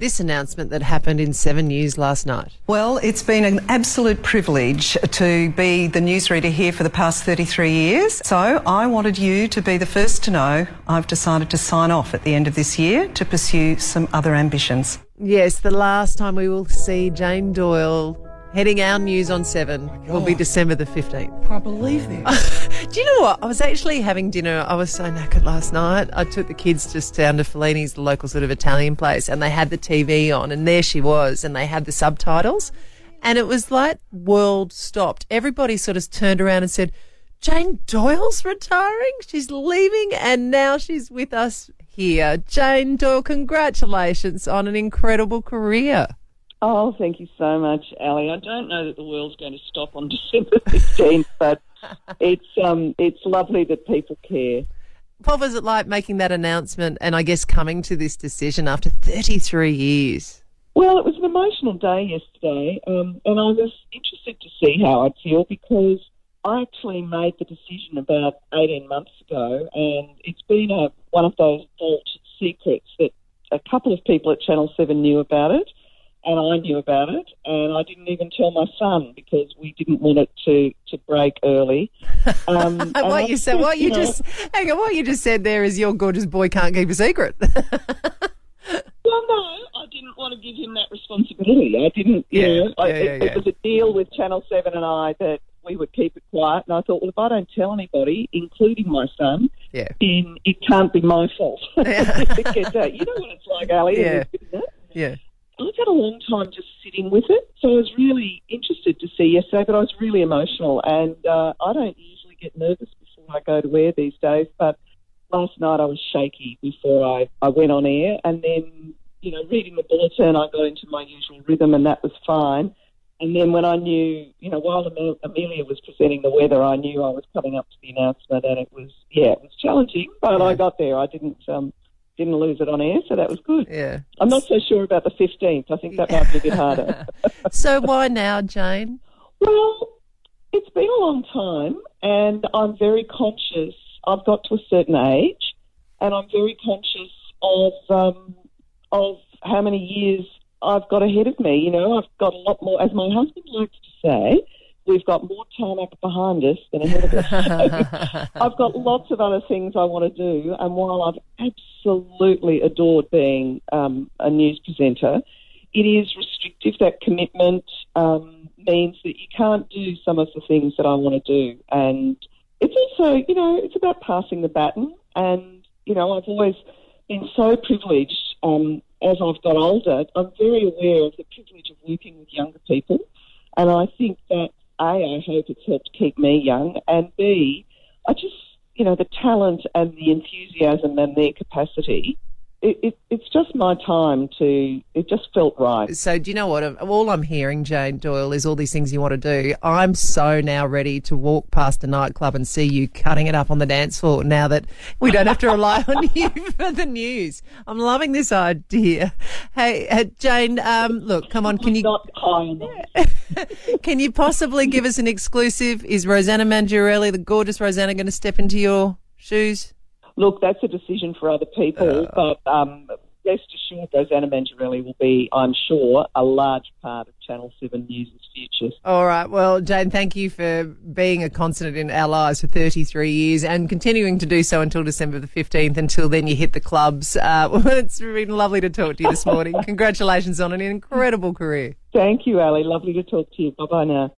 this announcement that happened in Seven News last night. Well, it's been an absolute privilege to be the newsreader here for the past 33 years. So I wanted you to be the first to know I've decided to sign off at the end of this year to pursue some other ambitions. Yes, the last time we will see Jane Doyle heading our news on Seven will be oh. December the 15th. Can't believe this. Do you know what? I was actually having dinner. I was so knackered last night. I took the kids just down to Fellini's, the local sort of Italian place, and they had the TV on, and there she was, and they had the subtitles. And it was like world stopped. Everybody sort of turned around and said, Jane Doyle's retiring. She's leaving, and now she's with us here. Jane Doyle, congratulations on an incredible career. Oh, thank you so much, Ali. I don't know that the world's going to stop on December 15th, but it's um, it's lovely that people care. What was it like making that announcement and I guess coming to this decision after 33 years? Well, it was an emotional day yesterday, um, and I was interested to see how I'd feel because I actually made the decision about 18 months ago, and it's been a, one of those vault secrets that a couple of people at Channel 7 knew about it and I knew about it, and I didn't even tell my son because we didn't want it to, to break early. Um, what you said, what you, you know, just hang on, what you just said there is your gorgeous boy can't keep a secret. well, no, I didn't want to give him that responsibility. I didn't, you Yeah, I, yeah, yeah, it, yeah. it was a deal with Channel Seven and I that we would keep it quiet. And I thought, well, if I don't tell anybody, including my son, Yeah. then it can't be my fault. It gets out. You know what it's like, Ali. Yeah. Yeah. I've had a long time just sitting with it, so I was really interested to see yesterday, but I was really emotional, and uh, I don't usually get nervous before I go to air these days, but last night I was shaky before I, I went on air, and then, you know, reading the bulletin, I got into my usual rhythm, and that was fine. And then when I knew, you know, while Amelia was presenting the weather, I knew I was coming up to the announcement, and it was, yeah, it was challenging, but I got there. I didn't, um, didn't lose it on air, so that was good. Yeah. I'm not so sure about the 15th. I think that might be a bit harder. So why now, Jane? well, it's been a long time, and I'm very conscious. I've got to a certain age, and I'm very conscious of um, of how many years I've got ahead of me. You know, I've got a lot more. As my husband likes to say, we've got more tarmac behind us than ahead of us. I've got lots of other things I want to do, and while I've absolutely adored being um, a news presenter, it is restrictive. That commitment um, means that you can't do some of the things that I want to do, and it's also, you know, it's about passing the baton. And you know, I've always been so privileged um, as I've got older. I'm very aware of the privilege of working with younger people, and I think that a, I hope it's helped keep me young, and b, I just, you know, the talent and the enthusiasm and their capacity. It, it, it's just my time to. It just felt right. So do you know what? All I'm hearing, Jane Doyle, is all these things you want to do. I'm so now ready to walk past a nightclub and see you cutting it up on the dance floor. Now that we don't have to rely on you for the news, I'm loving this idea. Hey, uh, Jane, um, look, come on, can you Not high enough. can you possibly give us an exclusive? Is Rosanna Mangiarelli, the gorgeous Rosanna, going to step into your shoes? Look, that's a decision for other people, but um, rest assured, Rosanna Mangiarelli will be, I'm sure, a large part of Channel 7 News' future. All right. Well, Jane, thank you for being a constant in our lives for 33 years and continuing to do so until December the 15th. Until then, you hit the clubs. Uh, well, it's been lovely to talk to you this morning. Congratulations on an incredible career. Thank you, Ali. Lovely to talk to you. Bye bye now.